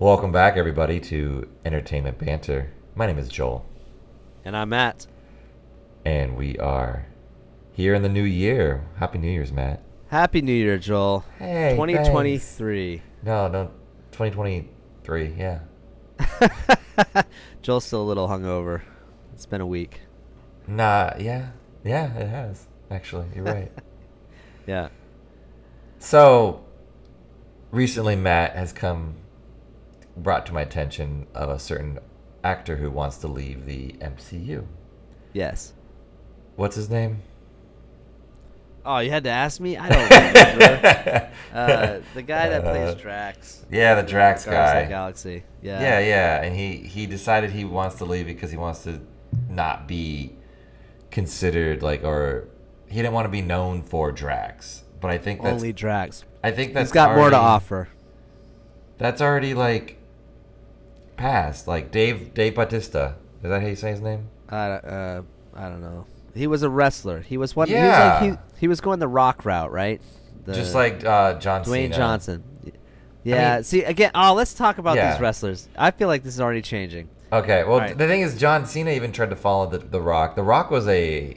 Welcome back, everybody, to Entertainment Banter. My name is Joel, And I'm Matt. and we are here in the new year. Happy New Year's, Matt. Happy New Year, Joel. Hey, 2023. No, no, 2023, yeah. Joel's still a little hungover. It's been a week. Nah, yeah, yeah, it has, actually. You're right. Yeah. so, recently, Matt has come, brought to my attention of a certain actor who wants to leave the MCU. Yes. What's his name? Oh, you had to ask me? I don't remember. uh, the guy that plays Uh, Drax. Yeah, the Drax the guy. Galaxy. Yeah. Yeah, yeah, and he he decided he wants to leave because he wants to not be considered like or he didn't want to be known for Drax. But I think that's Only Drax. I think that's He's got more to offer. That's already like past. Like Dave Dave Bautista. Is that how you say his name? I, uh, I don't know. He was a wrestler. He was one. Yeah. He was, like, he, he was going the rock route, right? The, Just like uh, John Dwayne Cena. Johnson. Yeah. mean- see again. Oh, let's talk about Yeah. these wrestlers. I feel like this is already changing. Okay, well Alright. the thing is, John Cena even tried to follow the, the Rock. The Rock was a,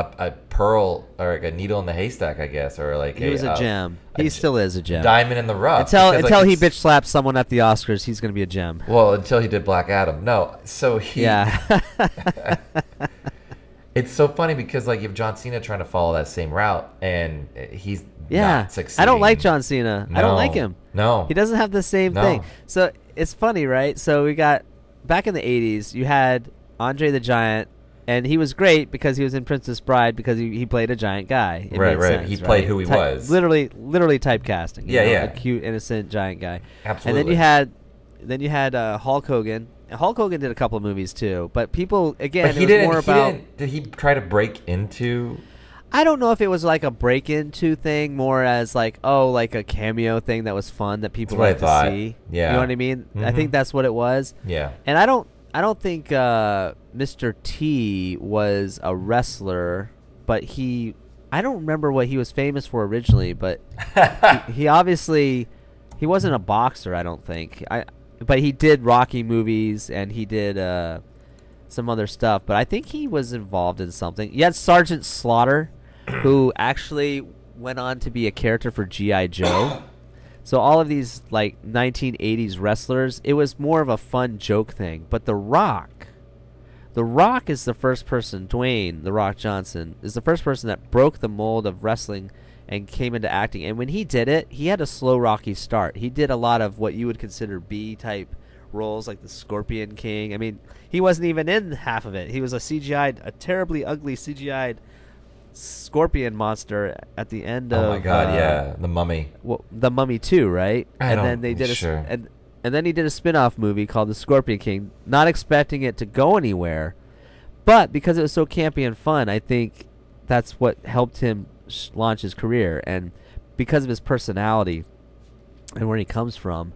a a pearl or like a needle in the haystack, I guess, or like He was a gem. a He ge- still is a gem. diamond in the rough. Until because, like, he bitch slaps someone at the Oscars, he's gonna be a gem. Well, until he did Black Adam. No, so he. Yeah. It's so funny because like you have John Cena trying to follow that same route, and he's yeah. I don't like John Cena. I don't like him. No, He doesn't have the same No. thing. So it's funny, right? So we got back in the '80s. You had Andre the Giant, and he was great because he was in Princess Bride because he, he played a giant guy. It Right, right. sense, He played who he Type- was. Literally, literally typecasting. you Yeah, know, yeah. A cute, innocent giant guy. Absolutely. And then you had, then you had uh, Hulk Hogan. And Hulk Hogan did a couple of movies too, but people again, But he it was didn't. more he about. didn't. Did he try to break into? I don't know if it was like a break into thing, more as like oh, like a cameo thing that was fun that people I like to see. Yeah. you know what I mean. I Mhm. think that's what it was. Yeah. And I don't, I don't think uh, Mr. T was a wrestler, but he, I don't remember what he was famous for originally, but he, he obviously, he wasn't a boxer. I don't think. I, but he did Rocky movies and he did uh, some other stuff. But I think he was involved in something. You had Sergeant Slaughter, who actually went on to be a character for GI Joe. So all of these like 1980s wrestlers, it was more of a fun joke thing. But The Rock, The Rock is the first person, Dwayne The Rock Johnson is the first person that broke the mold of wrestling and came into acting. And when he did it, he had a slow rocky start. He did a lot of what you would consider B type roles like the Scorpion King. I mean, he wasn't even in half of it. He was a CGI'd, a terribly ugly CGI'd scorpion monster at the end of Oh my God! uh, yeah, the Mummy. well, the Mummy 2, right? I and then they did a sure. and and then he did a spin-off movie called The Scorpion King, not expecting it to go anywhere. But because it was so campy and fun, I think that's what helped him sh- launch his career and because of his personality and where he comes from,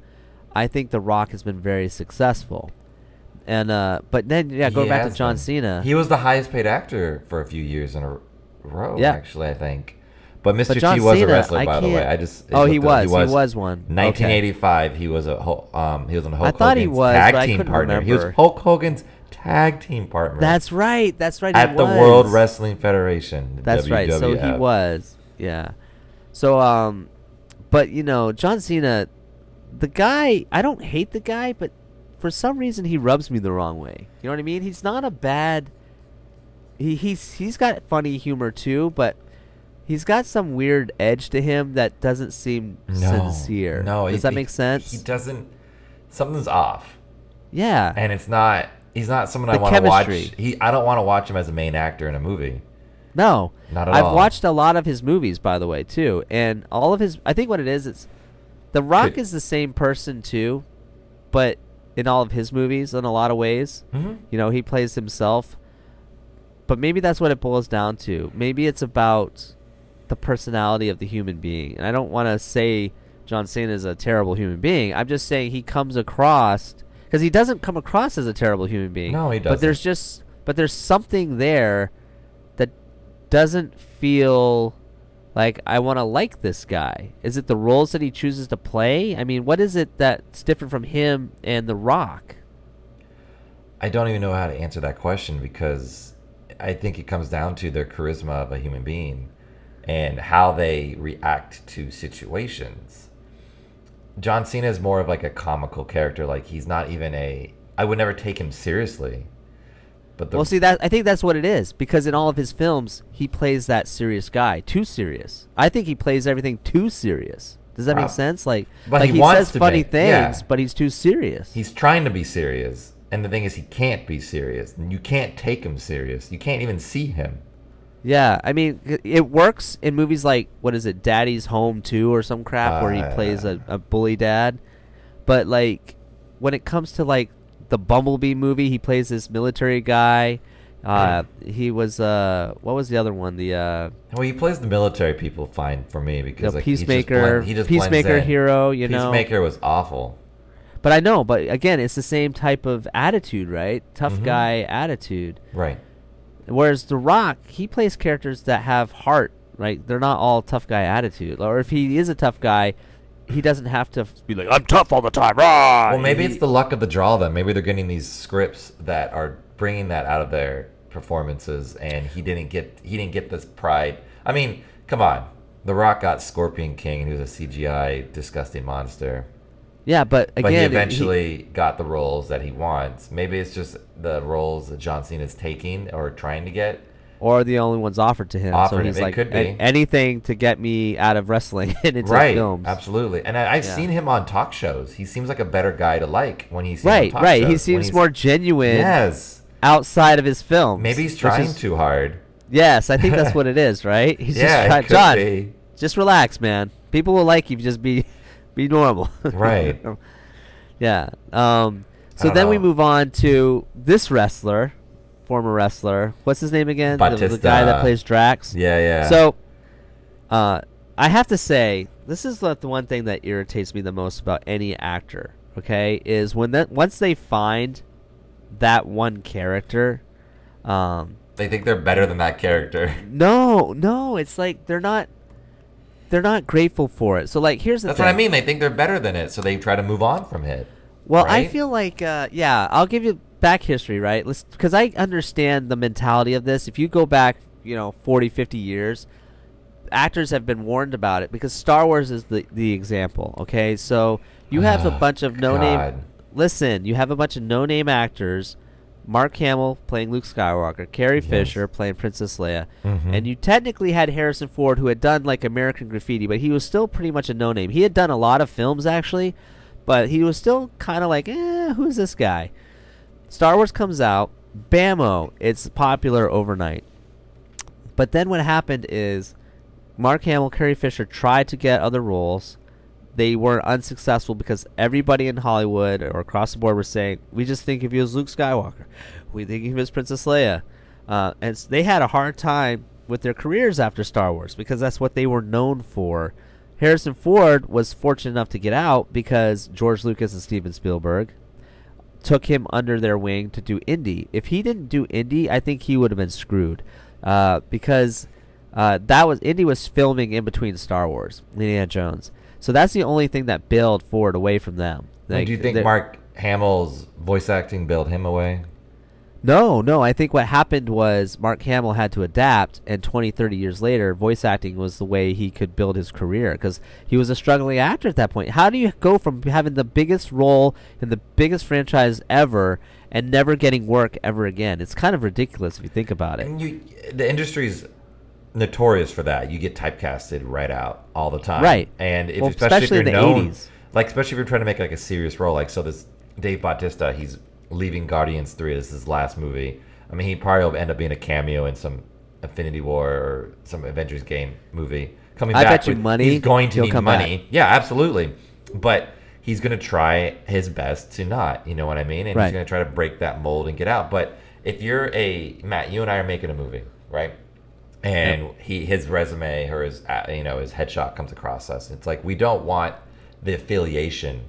I think The Rock has been very successful. And uh but then yeah, going He back to John been. Cena. He was the highest paid actor for a few years in a row. Yeah. actually, I think. But Mr. But John T was Cena, a wrestler, I by the way. can't- I just Oh, he looked up. was. He was one. Okay. 1985. He was a Hul- um. He was on Hulk I thought he Hogan's was, tag but I team couldn't partner. He was remember. Hulk Hogan's tag team partner. That's right. That's right. he at the World was. Wrestling Federation. That's right. So he WWF. was. Yeah. So um but you know, John Cena the guy, I don't hate the guy, but for some reason he rubs me the wrong way. You know what I mean? He's not a bad he he's he's got funny humor too, but he's got some weird edge to him that doesn't seem No, sincere. No, Does he- that make sense? He doesn't. Something's off, yeah. and it's not. He's not someone I want to watch. He. I don't want to watch him as a main actor in a movie. No, Not at I've all. watched a lot of his movies, by the way, too, and all of his. I think what it is, it's The Rock Could- is the same person too, but in all of his movies, in a lot of ways, Mm-hmm. you know, he plays himself. But maybe that's what it boils down to. Maybe it's about the personality of the human being, and I don't want to say John Cena is a terrible human being. I'm just saying he comes across because he doesn't come across as a terrible human being. No, he does. But there's just but there's something there that doesn't feel like I want to like this guy? Is it the roles that he chooses to play? I mean, what is it that's different from him and The Rock? I don't even know how to answer that question because I think it comes down to their charisma of a human being and how they react to situations. John Cena is more of like a comical character. Like he's not even a. I would never take him seriously. But the, well, see that I think that's what it is because in all of his films he plays that serious guy, too serious. I think he plays everything too serious. Does that Wow. make sense? Like, But like he he, says funny be, yeah. things, but he's too serious. he's trying to be serious, and the thing is, he can't be serious. And you can't take him serious. You can't even see him. Yeah, I mean, it works in movies like what is it, Daddy's Home Two or some crap, where he Uh, plays a, a bully dad. But like, when it comes to like the Bumblebee movie, he plays this military guy. Uh, he was uh, what was the other one? The uh, Well, he plays the military people fine for me because the like, he just peacemaker, blend- he just peacemaker hero. You know, Peacemaker was awful. But I know. But again, it's the same type of attitude, right? Tough Mhm. guy attitude. Right. Whereas The Rock, he plays characters that have heart, right? They're not all tough guy attitude. Or if he is a tough guy, he doesn't have to be like, I'm tough all the time. Rah! Well, maybe He- it's the luck of the draw. Then maybe they're getting these scripts that are bringing that out of their performances, and he didn't get he didn't get this pride. I mean, come on, The Rock got Scorpion King, and he was a CGI disgusting monster. Yeah, but again, But he he- eventually got the roles that he wants. Maybe it's just the roles that John Cena is taking or trying to get. or the only ones offered to him. Offered so him, he's it like, could be. anything to get me out of wrestling and into right, films. absolutely. And I, I've Yeah. seen him on talk shows. He seems like a better guy to like when he's Right, talk right. Shows, He seems more genuine Yes, outside of his films. maybe he's trying is- too hard. Yes, I think that's what it is, right? He's yeah, just trying, John, be. just relax, man. People will like you if you just be be normal. Right. yeah. Um so then we move on to this wrestler, former wrestler. What's his name again? The, the guy that plays Drax. Yeah, yeah. So uh I have to say, this is the the one thing that irritates me the most about any actor, okay? Is when that once they find that one character, um they think they're better than that character. no, no, it's like they're not they're not grateful for it. So like here's the That's thing. what I mean. They think they're better than it, so they try to move on from it. Well, I feel like uh, yeah, I'll give you back history, right? Let's cuz I understand the mentality of this. If you go back, you know, 40, 50 years, actors have been warned about it because Star Wars is the the example, okay? So you have a Oh, bunch of no-name. Listen, you have a bunch of no-name actors Mark Hamill playing Luke Skywalker, Carrie Yes. Fisher playing Princess Leia, Mhm. and you technically had Harrison Ford, who had done like American Graffiti, but he was still pretty much a no-name. He had done a lot of films actually, but he was still kind of like, eh, who's this guy? Star Wars comes out, bammo, it's popular overnight. But then what happened is Mark Hamill, Carrie Fisher tried to get other roles. They weren't unsuccessful because everybody in Hollywood or across the board were saying, "We just think of you as Luke Skywalker. We think of you as Princess Leia," uh, and s- they had a hard time with their careers after Star Wars because that's what they were known for. Harrison Ford was fortunate enough to get out because George Lucas and Steven Spielberg took him under their wing to do indie. If he didn't do indie, I think he would have been screwed uh, because uh, that was Indy was filming in between Star Wars, Indiana Jones. So that's the only thing that bailed Ford away from them. do you think Mark Hamill's voice acting bailed him away? No, no. I think what happened was Mark Hamill had to adapt, and 20, 30 years later, voice acting was the way he could build his career because he was a struggling actor at that point. How do you go from having the biggest role in the biggest franchise ever and never getting work ever again? It's kind of ridiculous if you think about it. And you, the industry's notorious for that. You get typecasted right out all the time, Right. And if, Well, especially, especially if you're known, 80s. like especially if you're trying to make like a serious role, like so this Dave Bautista, he's leaving Guardians Three. This is his last movie. I mean, he probably will end up being a cameo in some Infinity War or some Avengers game movie. Coming I back, bet you with- money, He's going to need money. Yeah, absolutely. But he's going to try his best to not. You know what I mean? And Right. he's going to try to break that mold and get out. But if you're a Matt, you and I are making a movie, right? And he his resume or his uh, you know his headshot comes across us. It's like we don't want the affiliation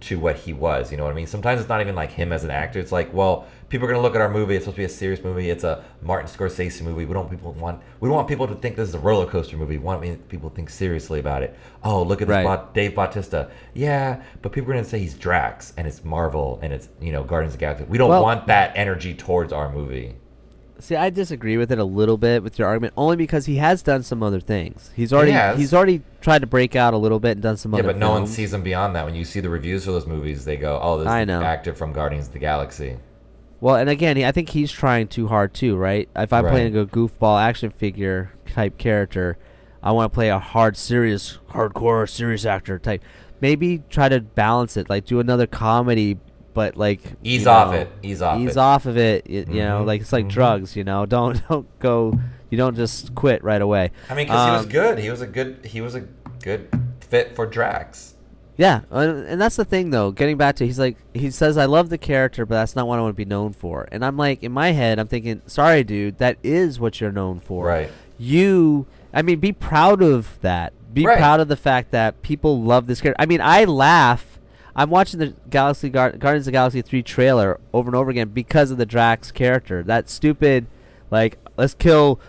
to what he was. You know what I mean? Sometimes it's not even like him as an actor. It's like, well, people are gonna look at our movie. It's supposed to be a serious movie. It's a Martin Scorsese movie. We don't people want we don't want people to think this is a roller coaster movie. We want people to think seriously about it. Oh, look at this Right. Dave Bautista. Yeah, but people are gonna say he's Drax and it's Marvel and it's you know Guardians of the Galaxy. We don't Well- want that energy towards our movie. See, I disagree with it a little bit with your argument, only because he has done some other things. He's already has. he's already tried to break out a little bit and done some Yeah, other. but no one films. sees him beyond that. When you see the reviews for those movies, they go, "Oh, this I is the know. actor from Guardians of the Galaxy." Well, and again, he, I think he's trying too hard too, right? If I'm Right. playing a goofball action figure type character, I want to play a hard, serious, hardcore, serious actor type. Maybe try to balance it, like do another comedy, but like Ease off know, it. Ease off ease it. off of it. You know, Mhm, like it's like mhm. drugs. You know, don't don't go. You don't just quit right away. I mean, because he was Um, good. He was a good. He was a good fit for Drax. Yeah, and and that's the thing though. Getting back to, he's like, he says, "I love the character, but that's not what I want to be known for." And I'm like, in my head, I'm thinking, "Sorry, dude, that is what you're known for." Right. You, I mean, be proud of that. Be Right. proud of the fact that people love this character. I mean, I laugh. I'm watching the Galaxy Gar- Guardians of the Galaxy 3 trailer over and over again because of the Drax character. That stupid, like, let's kill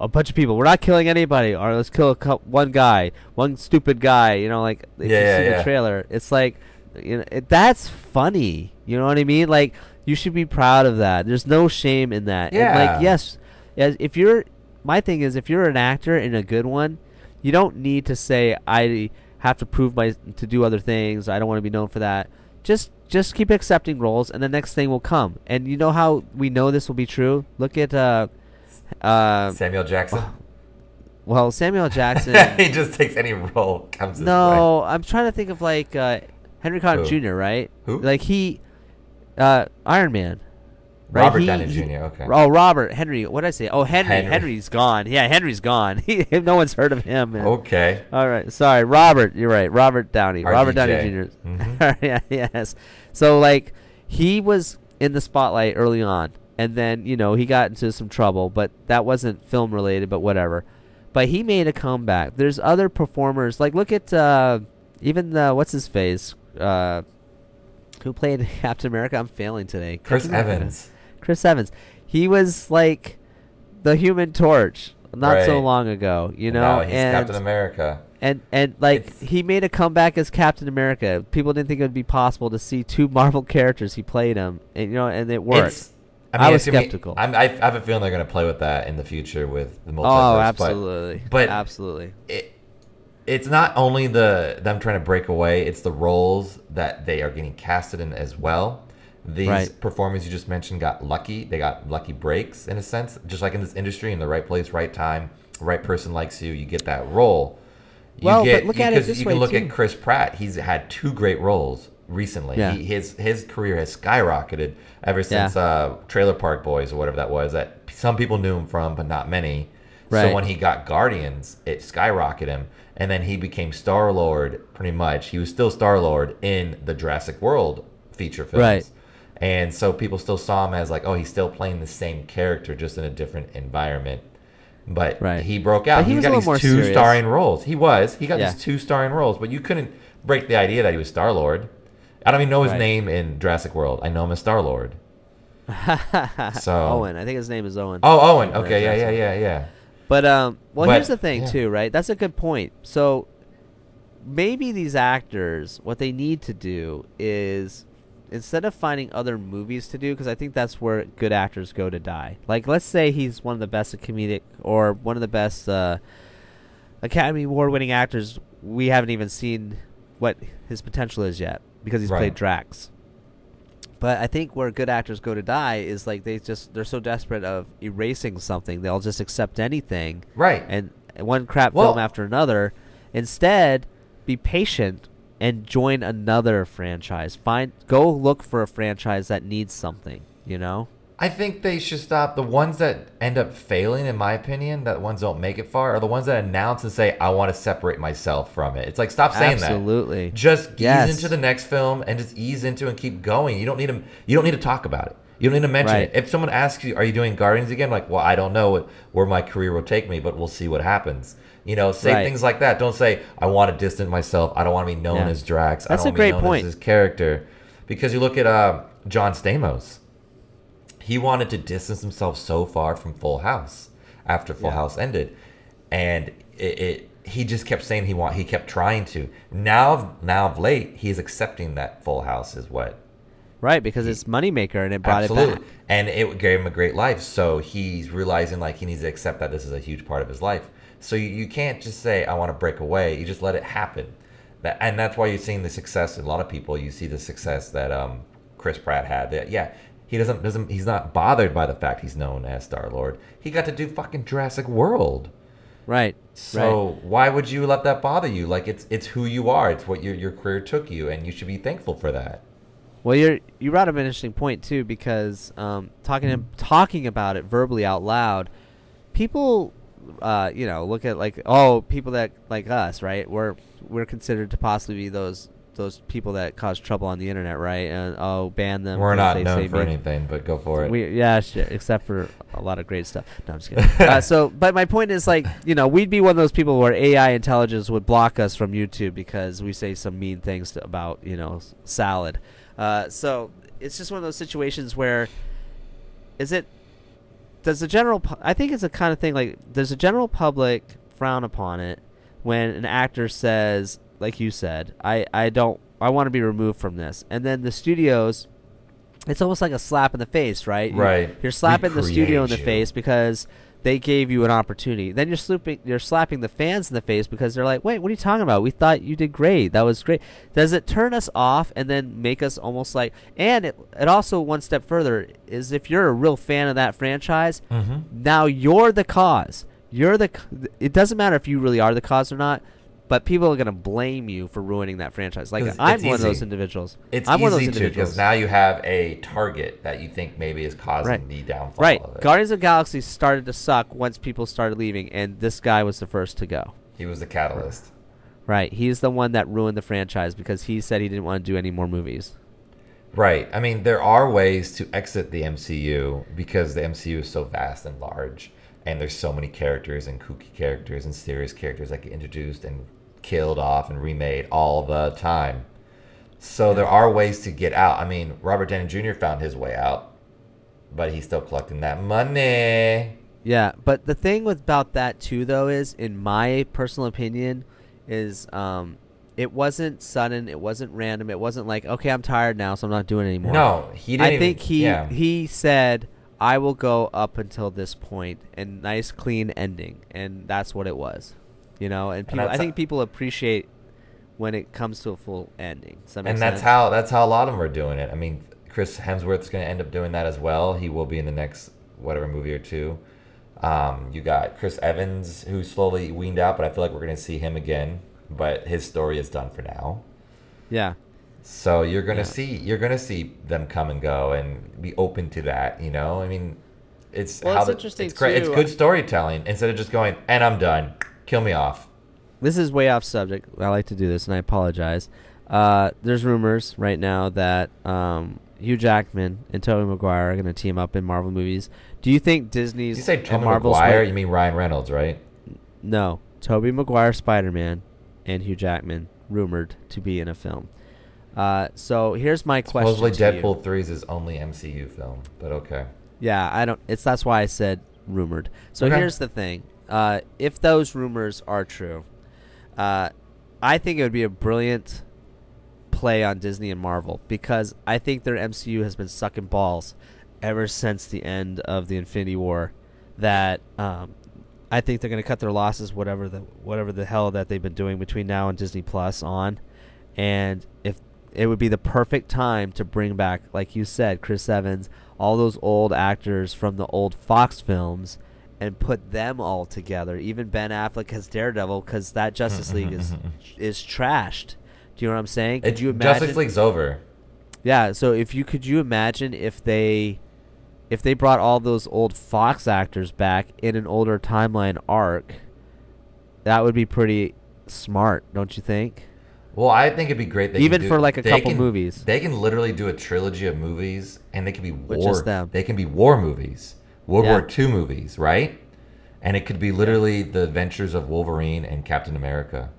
a bunch of people. We're not killing anybody, or let's kill a cou- one guy, one stupid guy. You know, like if Yeah, you yeah, see yeah. the trailer, it's like, you know, it, that's funny. You know what I mean? Like, you should be proud of that. There's no shame in that. And, Yeah. like, yes, as if you're, my thing is, if you're an actor in a good one, you don't need to say I have to prove my to do other things. I don't want to be known for that. Just just keep accepting roles, and the next thing will come. And you know how we know this will be true? Look at uh, uh, Samuel Jackson. well Samuel Jackson. he just takes any role comes his way. no, I'm trying to think of like uh, Henry Conn Jr. Right? Who? Like he, uh, Iron Man. Right? Robert He- Downey Jr. Okay. Oh, Robert Henry. What did I say? Oh, Henry. Henry. Henry's gone. Yeah, Henry's gone. no one's heard of him. man. Okay. All right, sorry, Robert. You're right, Robert Downey. Robert Downey RDJ. Jr. Mhm. yeah, yes. So like, he was in the spotlight early on, and then you know he got into some trouble, but that wasn't film related. But whatever. But he made a comeback. There's other performers like look at uh, even the what's his face uh, who played Captain America. I'm failing today. Chris Captain America. Chris Evans. He was like the Human Torch not so long ago, you know. now he's and Captain America. and and like It's- he made a comeback as Captain America. People didn't think it would be possible to see two Marvel characters. He played them, and you know, and it worked. It's, I was it's gonna skeptical. I'm, I have a feeling they're going to play with that in the future with the oh, multiverse. oh, but absolutely, but- absolutely. it, it's not only the them trying to break away; it's the roles that they are getting casted in as well. These Right. performers you just mentioned got lucky. They got lucky breaks in a sense, just like in this industry, in the right place, right time, right person likes you, you get that role. You Well, but get, look at it this you way, can look too. at Chris Pratt. He's had two great roles recently. Yeah. He, his his career has skyrocketed ever Yeah. since uh, Trailer Park Boys or whatever that was. That some people knew him from, but not many. Right. So when he got Guardians, it skyrocketed him, and then he became Star Lord. Pretty much, he was still Star Lord in the Jurassic World feature films. Right. And so people still saw him as like, oh, he's still playing the same character, just in a different environment. But Right. he broke out. But he he got these two serious. starring roles. He was. He got Yeah. these two starring roles, but you couldn't break the idea that he was Star Lord. I don't even know his Right. name in Jurassic World. I know him as Star Lord. So- Owen, I think his name is Owen. Oh, Owen. Okay, yeah, yeah, yeah, yeah. But um, well, But, here's the thing yeah. too, right? That's a good point. So maybe these actors, what they need to do is instead of finding other movies to do, because I think that's where good actors go to die. Like, let's say he's one of the best comedic or one of the best uh, Academy Award-winning actors. We haven't even seen what his potential is yet because he's Right. played Drax. But I think where good actors go to die is like they just they're so desperate of erasing something they'll just accept anything Right. and one crap Well- film after another. Instead, be patient and join another franchise. Find go look for a franchise that needs something. You know. I think they should stop. The ones that end up failing, in my opinion, that ones don't make it far, are the ones that announce and say, "I want to separate myself from it." It's like stop saying that. Absolutely. Just ease into the next film and just ease into and keep going. You don't need to. You don't need to talk about it. You don't need to mention Right. it. If someone asks you, "Are you doing Guardians again?" Like, well, I don't know where my career will take me, but we'll see what happens. You know, say Right. things like that. Don't say I want to distance myself. I don't want to be known Yeah. as Drax. That's I a don't great want to be known point. as his character. Because you look at uh, John Stamos. He wanted to distance himself so far from Full House after Full Yeah. House ended, and it, it he just kept saying he want he kept trying to. Now now of late he's accepting that Full House is what Right, because it's moneymaker and it brought absolutely, it back. and it gave him a great life. So he's realizing like he needs to accept that this is a huge part of his life. So you, you can't just say I want to break away. You just let it happen. That and that's why you're seeing the success in a lot of people. You see the success that um, Chris Pratt had. That yeah, he doesn't doesn't he's not bothered by the fact he's known as Star Lord. He got to do fucking Jurassic World. Right. So right. why would you let that bother you? Like it's it's who you are. It's what your your career took you, and you should be thankful for that. Well, you're you brought up an interesting point too because um, talking talking about it verbally out loud, people, uh, you know, look at like oh people that like us, right? We're we're considered to possibly be those those people that cause trouble on the internet, right? And oh, ban them. We're not known for mean- anything, but go for it. We yeah, shit, except for a lot of great stuff. No, I'm just kidding. uh, so, but my point is like, you know, we'd be one of those people where AI intelligence would block us from YouTube because we say some mean things to, about you know salad. Uh, so it's just one of those situations where is it does the general pu- I think it's a kind of thing like does the general public frown upon it when an actor says like you said I I don't I want to be removed from this and then the studios it's almost like a slap in the face right Right. you're slapping the studio in the you. face because they gave you an opportunity. Then you're slapping you're slapping the fans in the face because they're like wait what are you talking about? We thought you did great. That was great. Does it turn us off and then make us almost like and it, it also one step further is if you're a real fan of that franchise Mhm. now you're the cause. You're the it doesn't matter if you really are the cause or not but people are going to blame you for ruining that franchise Like i'm one of those individuals It's i'm easy to because now you have a target that you think maybe is causing Right. the downfall right of it. guardians of the galaxy started to suck once people started leaving and this guy was the first to go he was the catalyst. right he's the one that ruined the franchise because he said he didn't want to do any more movies Right. I mean, there are ways to exit the MCU because the MCU is so vast and large, and there's so many characters and kooky characters and serious characters that get introduced and killed off and remade all the time. So there are ways to get out. I mean, Robert Downey Jr. found his way out, but he's still collecting that money. Yeah, but the thing with about that too, though, is in my personal opinion, is um, it wasn't sudden, it wasn't random, it wasn't like okay, I'm tired now, so I'm not doing it anymore. No, he didn't. I even- think he yeah. he said I will go up until this point, and nice clean ending, and that's what it was, you know. And people, I think people appreciate when it comes to a full ending. That make and that's sense? how that's how a lot of them are doing it. I mean, Chris Hemsworth's going to end up doing that as well. He will be in the next whatever movie or two. Um, you got Chris Evans, who slowly weaned out, but I feel like we're going to see him again. But his story is done for now. Yeah, So you're gonna Yeah. see you're gonna see them come and go and be open to that. You know, I mean, it's Well, how it's the- interesting, It's great. It's good storytelling instead of just going and I'm done. Kill me off. this is way off subject. I like to do this, and I apologize. Uh, there's rumors right now that um, Hugh Jackman and Tobey Maguire are going to team up in Marvel movies. Do you think Disney's Did you say Tobey Maguire? You mean Ryan Reynolds, right? no, Tobey Maguire Spider Man and Hugh Jackman rumored to be in a film. Uh, so here's my question. Supposedly. Deadpool three is his only MCU film, but okay. Yeah, I don't. It's that's why I said rumored. So Okay. here's the thing: uh, if those rumors are true, uh, I think it would be a brilliant play on Disney and Marvel because I think their MCU has been sucking balls ever since the end of the Infinity War. That um, I think they're going to cut their losses, whatever the whatever the hell that they've been doing between now and Disney Plus on, and if it would be the perfect time to bring back, like you said, Chris Evans, all those old actors from the old Fox films, and put them all together. Even Ben Affleck as Daredevil, because that Justice League is is trashed. Do you know what I'm saying? Could It's, you imagine? Justice League's over. Yeah. So if you could, you imagine if they, if they brought all those old Fox actors back in an older timeline arc, that would be pretty smart, don't you think? Well, I think it'd be great. They Even do, for, like, a couple can- movies. They can literally do a trilogy of movies, and they can be war. just them. They can be war movies, World Yeah. War II movies, right? and it could be literally the adventures of Wolverine and Captain America.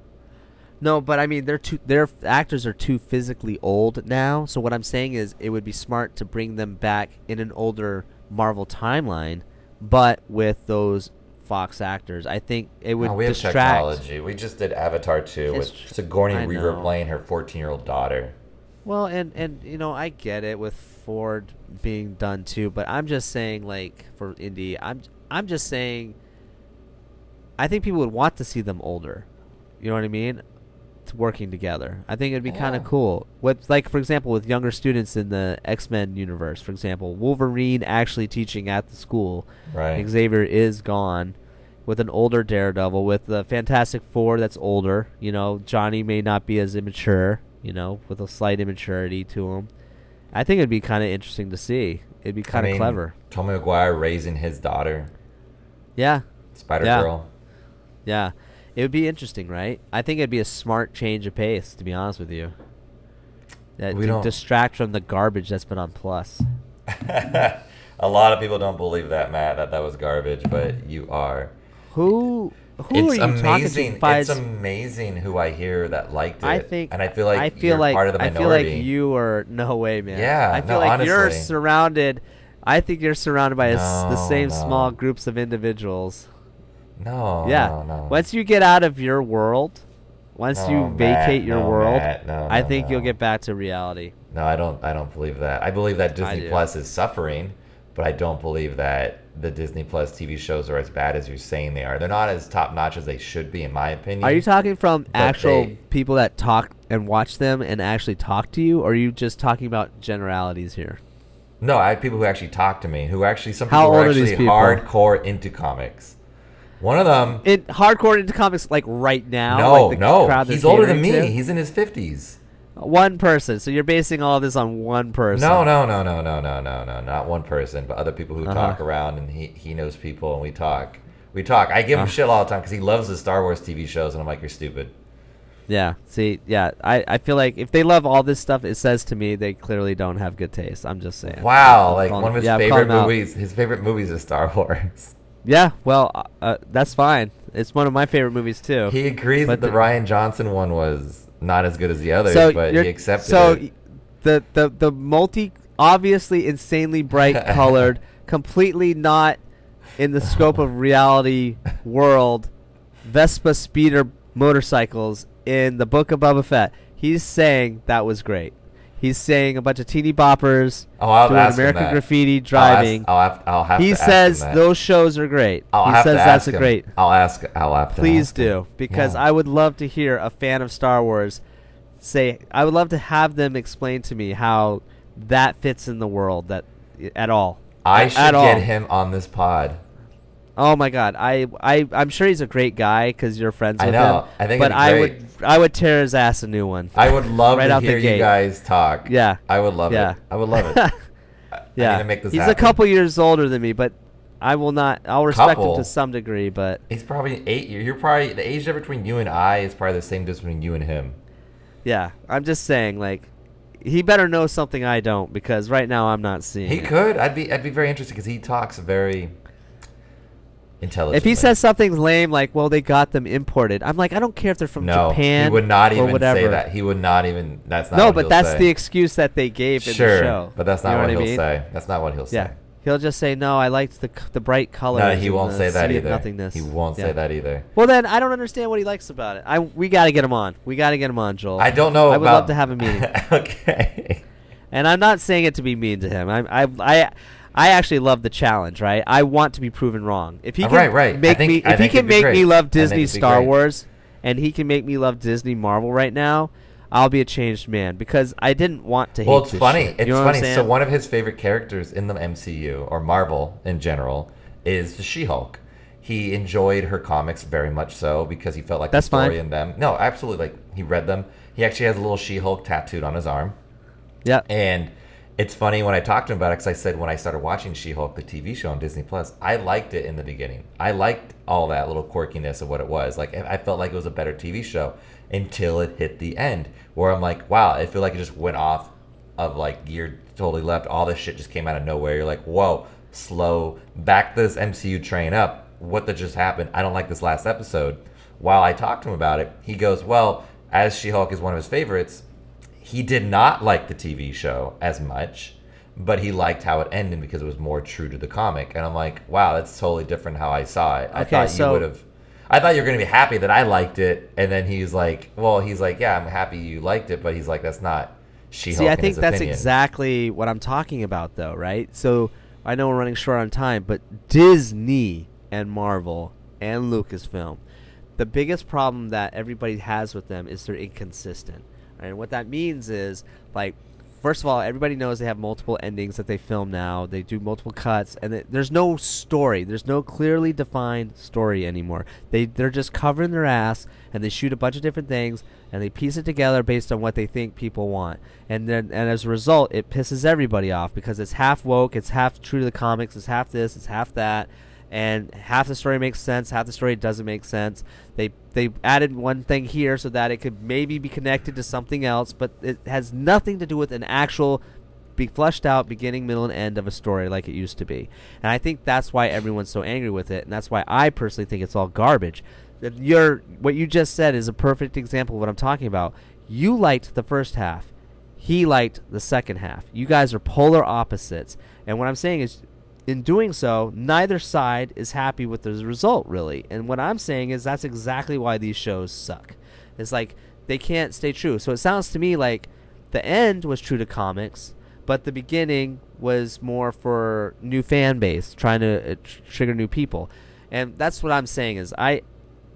No, but I mean, they're too. Their actors are too physically old now. So what I'm saying is, it would be smart to bring them back in an older Marvel timeline, but with those Fox actors. I think it would No, we have distract. technology. We just did Avatar 2 with Sigourney Weaver playing her 14 year old daughter. Well, and and you know, I get it with Ford being done too, but I'm just saying, like for Indy, I'm I'm just saying. I think people would want to see them older. You know what I mean? Working together. I think it'd be kind of cool. With like, for example, with younger students in the X Men universe. For example, Wolverine actually teaching at the school. Right. Xavier is gone. With an older Daredevil, with the Fantastic Four that's older, you know, Johnny may not be as immature, you know, with a slight immaturity to him. I think it'd be kind of interesting to see. It'd be kind of I mean, clever. Tommy McGuire raising his daughter, Yeah, Spider Yeah. Girl. yeah. It would be interesting, right? I think it'd be a smart change of pace, to be honest with you. That We to don't- distract from the garbage that's been on Plus. a lot of people don't believe that, Matt, that that was garbage, but you are. Who who it's are you amazing. talking to? It's amazing who I hear that liked it. I think, and I feel like I feel you're like part of the minority. I feel like you are no way, man. Yeah, I feel no, like you're surrounded. I think you're surrounded by a s the same no. small groups of individuals. No, yeah. no, no. Once you get out of your world, once No, you Matt, vacate your no, world, Matt, no, I no, think you'll get back to reality. No, I don't. I don't believe that. I believe that Disney. Plus is suffering, but I don't believe that the Disney Plus TV shows are as bad as you're saying they are. They're not as top notch as they should be, in my opinion. Are you talking from actual they- people that talk and watch them and actually talk to you, or are you just talking about generalities here? No, I have people who actually talk to me, who actually some How people are are actually people? hardcore into comics. One of them, It hardcore into comics like right now. no, like no, he's older than me. to? He's in his fifties. One person. So you're basing all this on one person. No, no, no, no, no, no, no, no. Not one person, but other people who uh-huh. talk around, and he he knows people, and we talk. We talk. I give him uh-huh. shit all the time because he loves the Star Wars TV shows, and I'm like, you're stupid. Yeah. See, yeah, I, I feel like if they love all this stuff, it says to me they clearly don't have good taste. I'm just saying. Wow, I'm like one of his yeah, favorite movies. His favorite movies is Star Wars. Yeah, well, uh, uh, that's fine. It's one of my favorite movies too. He agrees but that the, the Rian Johnson one was not as good as the others, so but he accepted so it. the the the multi obviously insanely bright colored, completely not in the scope of reality world, Vespa speeder motorcycles in the Book of Boba Fett. He's saying that was great. He's saying a bunch of teeny boppers Oh, I'll doing him American. Graffiti I'll ask- driving. I'll have, I'll have he to ask says him those shows are great. I'll he says that's ask a him. great. I'll ask. I'll have to. Please him. do because Yeah. I would love to hear a fan of Star Wars say. I would love to have them explain to me how that fits in the world that at all. I At- should at get all. him on this pod. Oh my god, I I I'm sure he's a great guy because you're friends I with know. him. I think but I would I would tear his ass a new one. I would love Right to hear you gate. guys talk. Yeah. I would love Yeah. it. I would love it. I- I yeah, need to make this he's happen. a couple years older than me, but I will not. I'll respect him to some degree, but He's probably eight. years. You're probably the age difference between you and I is probably the same difference between you and him. yeah, I'm just saying like. He better know something I don't because right now I'm not seeing. He it. could. I'd be. I'd be very interested because he talks very intelligent. If he says something lame like, "Well, they got them imported," I'm like, I don't care if they're from no, Japan. he would not even whatever. say that. He would not even. That's not. No, what but that's say. the excuse that they gave in sure, the show. but that's You not know what, I he'll say. That's not what he'll say. Yeah, he'll just say, "No, I liked the the bright colors." No, he won't say that either. Nothingness. He won't Yeah. say that either. Well, then I don't understand what he likes about it. I we got to get him on. We got to get him on, Joel. I don't know. About I would about- love to have a meeting. okay. And I'm not saying it to be mean to him. I I I, I actually love the challenge, right? I want to be proven wrong. If he Uh, can right, right. Make think- me, if he can make great. me think Disney Star. Wars, and he can make me love Disney Marvel right now, I'll be a changed man because I didn't want to hate. Well, it's funny. shit. It's You know funny. So one of his favorite characters in the MCU or Marvel in general is the She-Hulk. He enjoyed her comics very much so because he felt like That's the story fine. in them. No, absolutely. Like he read them. He actually has a little She-Hulk tattooed on his arm. yeah. And it's funny when I talked to him about it because I said when I started watching She-Hulk, the TV show on Disney Plus, I liked it in the beginning. I liked all that little quirkiness of what it was. Like I felt like it was a better TV show until it hit the end, where I'm like, wow, I feel like it just went off of like gear totally left. All this shit just came out of nowhere. You're like, whoa, slow, back this MCU train up. what that just happened. I don't like this last episode. While I talked to him about it, he goes, well, as She Hulk is one of his favorites, he did not like the TV show as much, but he liked how it ended because it was more true to the comic. And I'm like, wow, that's totally different how I saw it. I Okay, thought so- you would have. I thought you were gonna be happy that I liked it, and then he's like, "Well, he's like, yeah, I'm happy you liked it," but he's like, "That's not She-Hulk." See, I think that's opinion. exactly what I'm talking about, though, right? So I know we're running short on time, but Disney and Marvel and Lucasfilm, the biggest problem that everybody has with them is they're inconsistent. And what that means is, like, first of all, everybody knows they have multiple endings that they film now. They do multiple cuts, and it, there's no story. There's no clearly defined story anymore. They they're just covering their ass, and they shoot a bunch of different things, and they piece it together based on what they think people want. And then and as a result, it pisses everybody off because it's half woke, it's half true to the comics, it's half this, it's half that. And half the story makes sense, half the story doesn't make sense. They they added one thing here so that it could maybe be connected to something else, but it has nothing to do with an actual be fleshed out beginning, middle, and end of a story like it used to be. And I think that's why everyone's so angry with it, and that's why I personally think it's all garbage. Your what you just said is a perfect example of what I'm talking about. You liked the first half. He liked the second half. You guys are polar opposites. And what I'm saying is in doing so, neither side is happy with the result, really. And what I'm saying is that's exactly why these shows suck. It's like they can't stay true. So it sounds to me like the end was true to comics, but the beginning was more for new fan base, trying to uh, tr- trigger new people. And that's what I'm saying is I,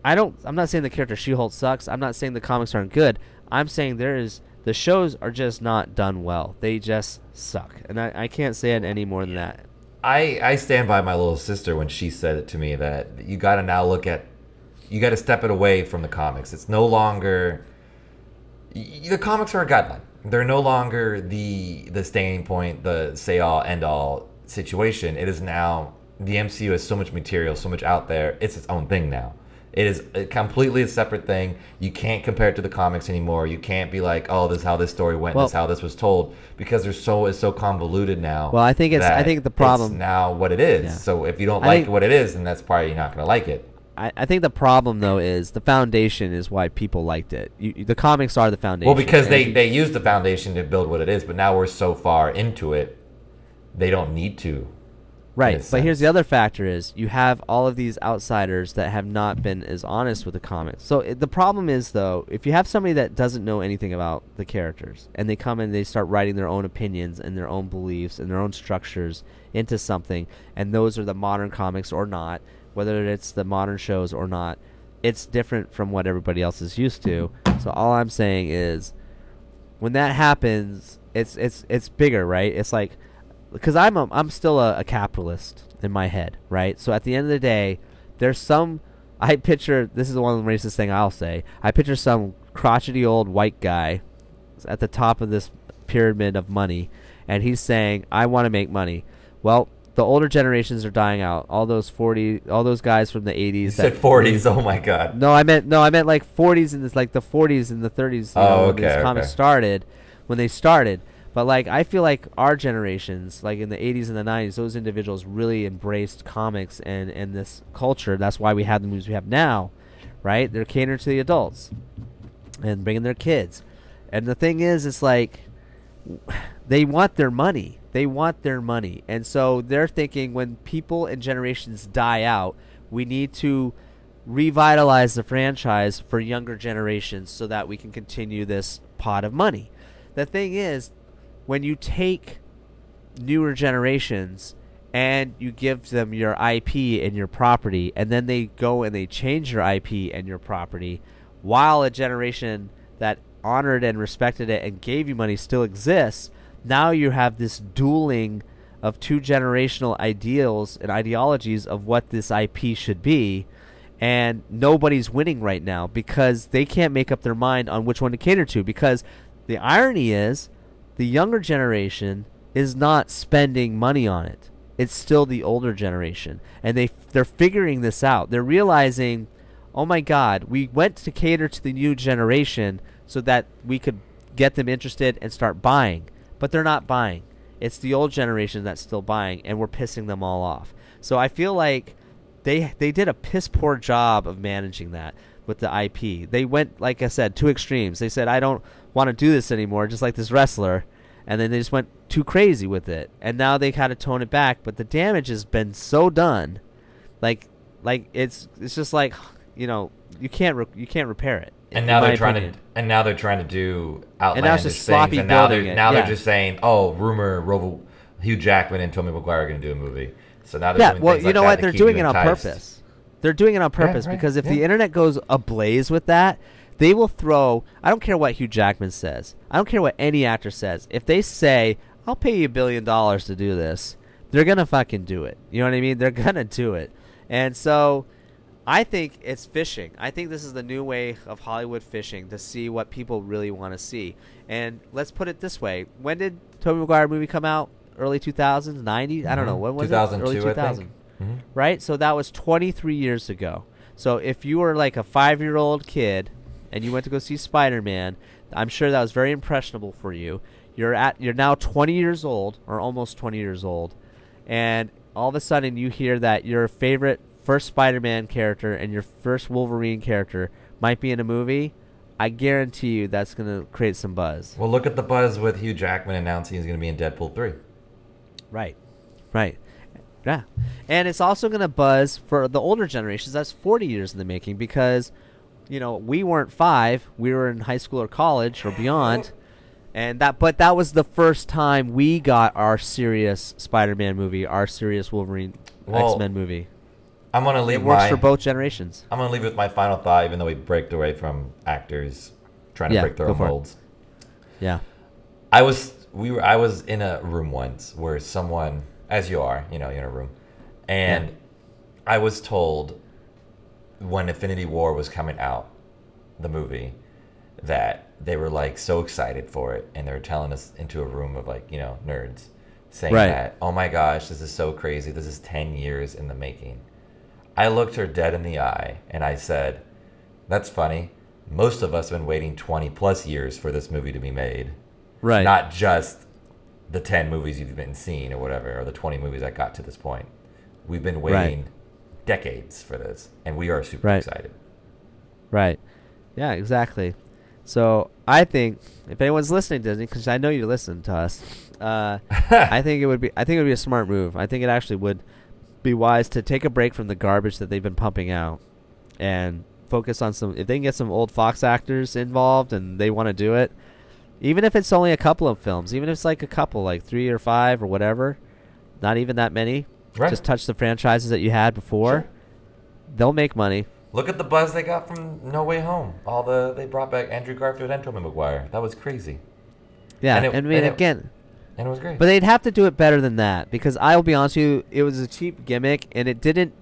I don't. I'm not saying the character She-Hulk sucks. I'm not saying the comics aren't good. I'm saying there is the shows are just not done well. They just suck, and I, I can't say it any more than that. I I stand by my little sister when she said it to me that you got to now look at you got to step it away from the comics. It's no longer the comics are a guideline. They're no longer the the standing point, the say all end all situation. It is now the MCU has so much material, so much out there. It's its own thing now. It is a completely a separate thing. You can't compare it to the comics anymore. You can't be like, "Oh, this is how this story went. Well- this is how this was told," because there's so it's so convoluted now. Well, I think it's- I think the problem- now what it is. Yeah. So if you don't I like think- what it is, then that's probably you're not going to like it. I, I think the problem though is the foundation is why people liked it. You, the comics are the foundation. Well, because they they use the foundation to build what it is, but now we're so far into it, they don't need to. Right. But here's the other factor: is you have all of these outsiders that have not been as honest with the comics. So it, the problem is though, if you have somebody that doesn't know anything about the characters and they come and they start writing their own opinions and their own beliefs and their own structures into something, and those are the modern comics or not, whether it's the modern shows or not, it's different from what everybody else is used to. So all I'm saying is when that happens, it's it's it's bigger, right? It's like because I'm a, I'm still a, a capitalist in my head, right? So at the end of the day, there's some I picture this is one of the one racist thing I'll say. I picture some crotchety old white guy at the top of this pyramid of money, and he's saying, "I want to make money." Well, the older generations are dying out. All those forty, all those guys from the eighties. You said 40s. Oh my god. No, I meant no, I meant like 40s and this like the 40s and the 30s. Oh, know, when okay, these comics okay. started, when they started. But like I feel like our generations, like in the 80s and the 90s, those individuals really embraced comics and and this culture. That's why we have the movies we have now, right? They're catering to the adults and bringing their kids. And the thing is, it's like they want their money. They want their money. And so they're thinking when people and generations die out, we need to revitalize the franchise for younger generations so that we can continue this pot of money. The thing is, when you take newer generations and you give them your IP and your property, and then they go and they change your IP and your property, while a generation that honored and respected it and gave you money still exists, now you have this dueling of two generational ideals and ideologies of what this IP should be. And nobody's winning right now because they can't make up their mind on which one to cater to. Because the irony is, the younger generation is not spending money on it. It's still the older generation, and they they're figuring this out. They're realizing, oh my God, we went to cater to the new generation so that we could get them interested and start buying, but they're not buying. It's the old generation that's still buying, and we're pissing them all off. So I feel like they they did a piss poor job of managing that with the IP. They went, like I said, two extremes. They said, I don't want to do this anymore, just like this wrestler. And then they just went too crazy with it. And now they kind of tone it back. But the damage has been so done. Like, like it's it's just like, you know, you can't re- you can't repair it. And now they're trying opinion. to, and now they're trying to do outlandish just things, and now they're now yeah. they're just saying, "Oh, rumor, Rovo, Hugh Jackman and Tommy McGuire are going to do a movie." So now they're Yeah, doing well, you like know what? They're doing it on purpose. They're doing it on purpose right, because if the internet goes ablaze with that, they will throw. I don't care what Hugh Jackman says. I don't care what any actor says. If they say, "I'll pay you a billion dollars to do this," they're gonna fucking do it. You know what I mean? They're gonna do it. And so, I think it's fishing. I think this is the new way of Hollywood fishing to see what people really want to see. And let's put it this way: When did Tobey Maguire movie come out? Early 2000s, 90s? I don't know. Mhm. When was it? 2002, Early I 2000 think. Mhm. right? So that was 23 years ago. So if you were like a five year old kid and you went to go see Spider Man, I'm sure that was very impressionable for you. You're at you're now 20 years old or almost 20 years old, and all of a sudden you hear that your favorite first Spider Man character and your first Wolverine character might be in a movie. I guarantee you that's gonna create some buzz. Well, look at the buzz with Hugh Jackman announcing he's going to be in Deadpool three. Right. Right. Yeah. And it's also going to buzz for the older generations. That's 40 years in the making because, you know, we weren't five. We were in high school or college or beyond. And that, but that was the first time we got our serious Spider-Man movie, our serious Wolverine Well, X-Men movie. I'm going to leave It works my for both generations. I'm to leave with my final thought, even though we break away from actors trying to Yeah, break their own for it. Yeah. I was we were I was in a room once where someone, as you are, you know, you're in a room, and Yeah. I was told when Infinity War was coming out, the movie, that they were like so excited for it, and they were telling us into a room of like you know nerds, saying Right. that oh my gosh, this is so crazy, this is ten years in the making. I looked her dead in the eye and I said, "That's funny. Most of us have been waiting twenty plus years for this movie to be made." Right. not just the 10 movies you've been seeing or whatever or the 20 movies that got to this point we've been waiting decades for this and we are super Right. excited Right. Yeah, exactly. So I think if anyone's listening, Disney, because I know you listen to us, uh, I think it would be. I think it would be a smart move. I think it actually would be wise to take a break from the garbage that they've been pumping out and focus on some. If they can get some old Fox actors involved and they want to do it, even if it's only a couple of films, even if it's like a couple, like three or five or whatever, not even that many. Right. Just touch the franchises that you had before. Sure. They'll make money. look at the buzz they got from no way home all the they brought back andrew garfield and tobey maguire that was crazy Yeah, And it- I mean and it- again. and it was great But they'd have to do it better than that because I'll be honest with you, it was a cheap gimmick and it didn't.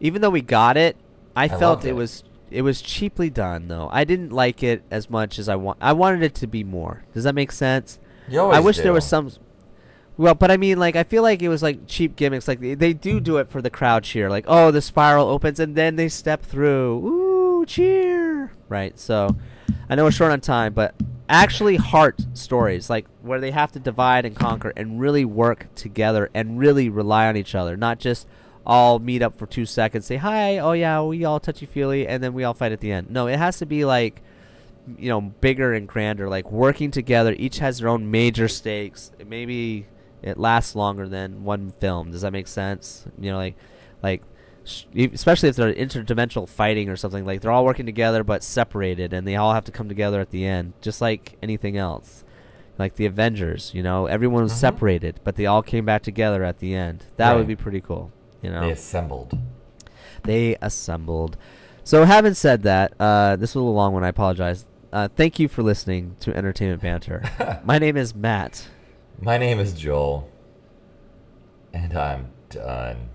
Even though we got it, I, felt it. it. was it was cheaply done though. I didn't like it as much as I want. I wanted it to be more. Does that make sense? I wish there was some. Well, but I mean, like, I feel like it was like cheap gimmicks. Like they, do do it for the crowd cheer. Like, oh, the spiral opens and then they step through. Ooh, cheer! Right. So, I know we're short on time, but actually, heart stories like where they have to divide and conquer and really work together and really rely on each other, not just all meet up for two seconds, say hi, oh yeah, we all touchy feely, and then we all fight at the end. No, it has to be like you know bigger and grander like working together each has their own major stakes maybe it lasts longer than one film does that make sense you know like like especially if they're interdimensional fighting or something like they're all working together but separated and they all have to come together at the end just like anything else like the avengers you know everyone was Mhm. separated but they all came back together at the end that would be pretty cool you know they assembled they assembled. So, having said that, uh, this was a long one. I apologize. Uh, thank you for listening to Entertainment Banter. My name is Matt. My name is joel and i'm done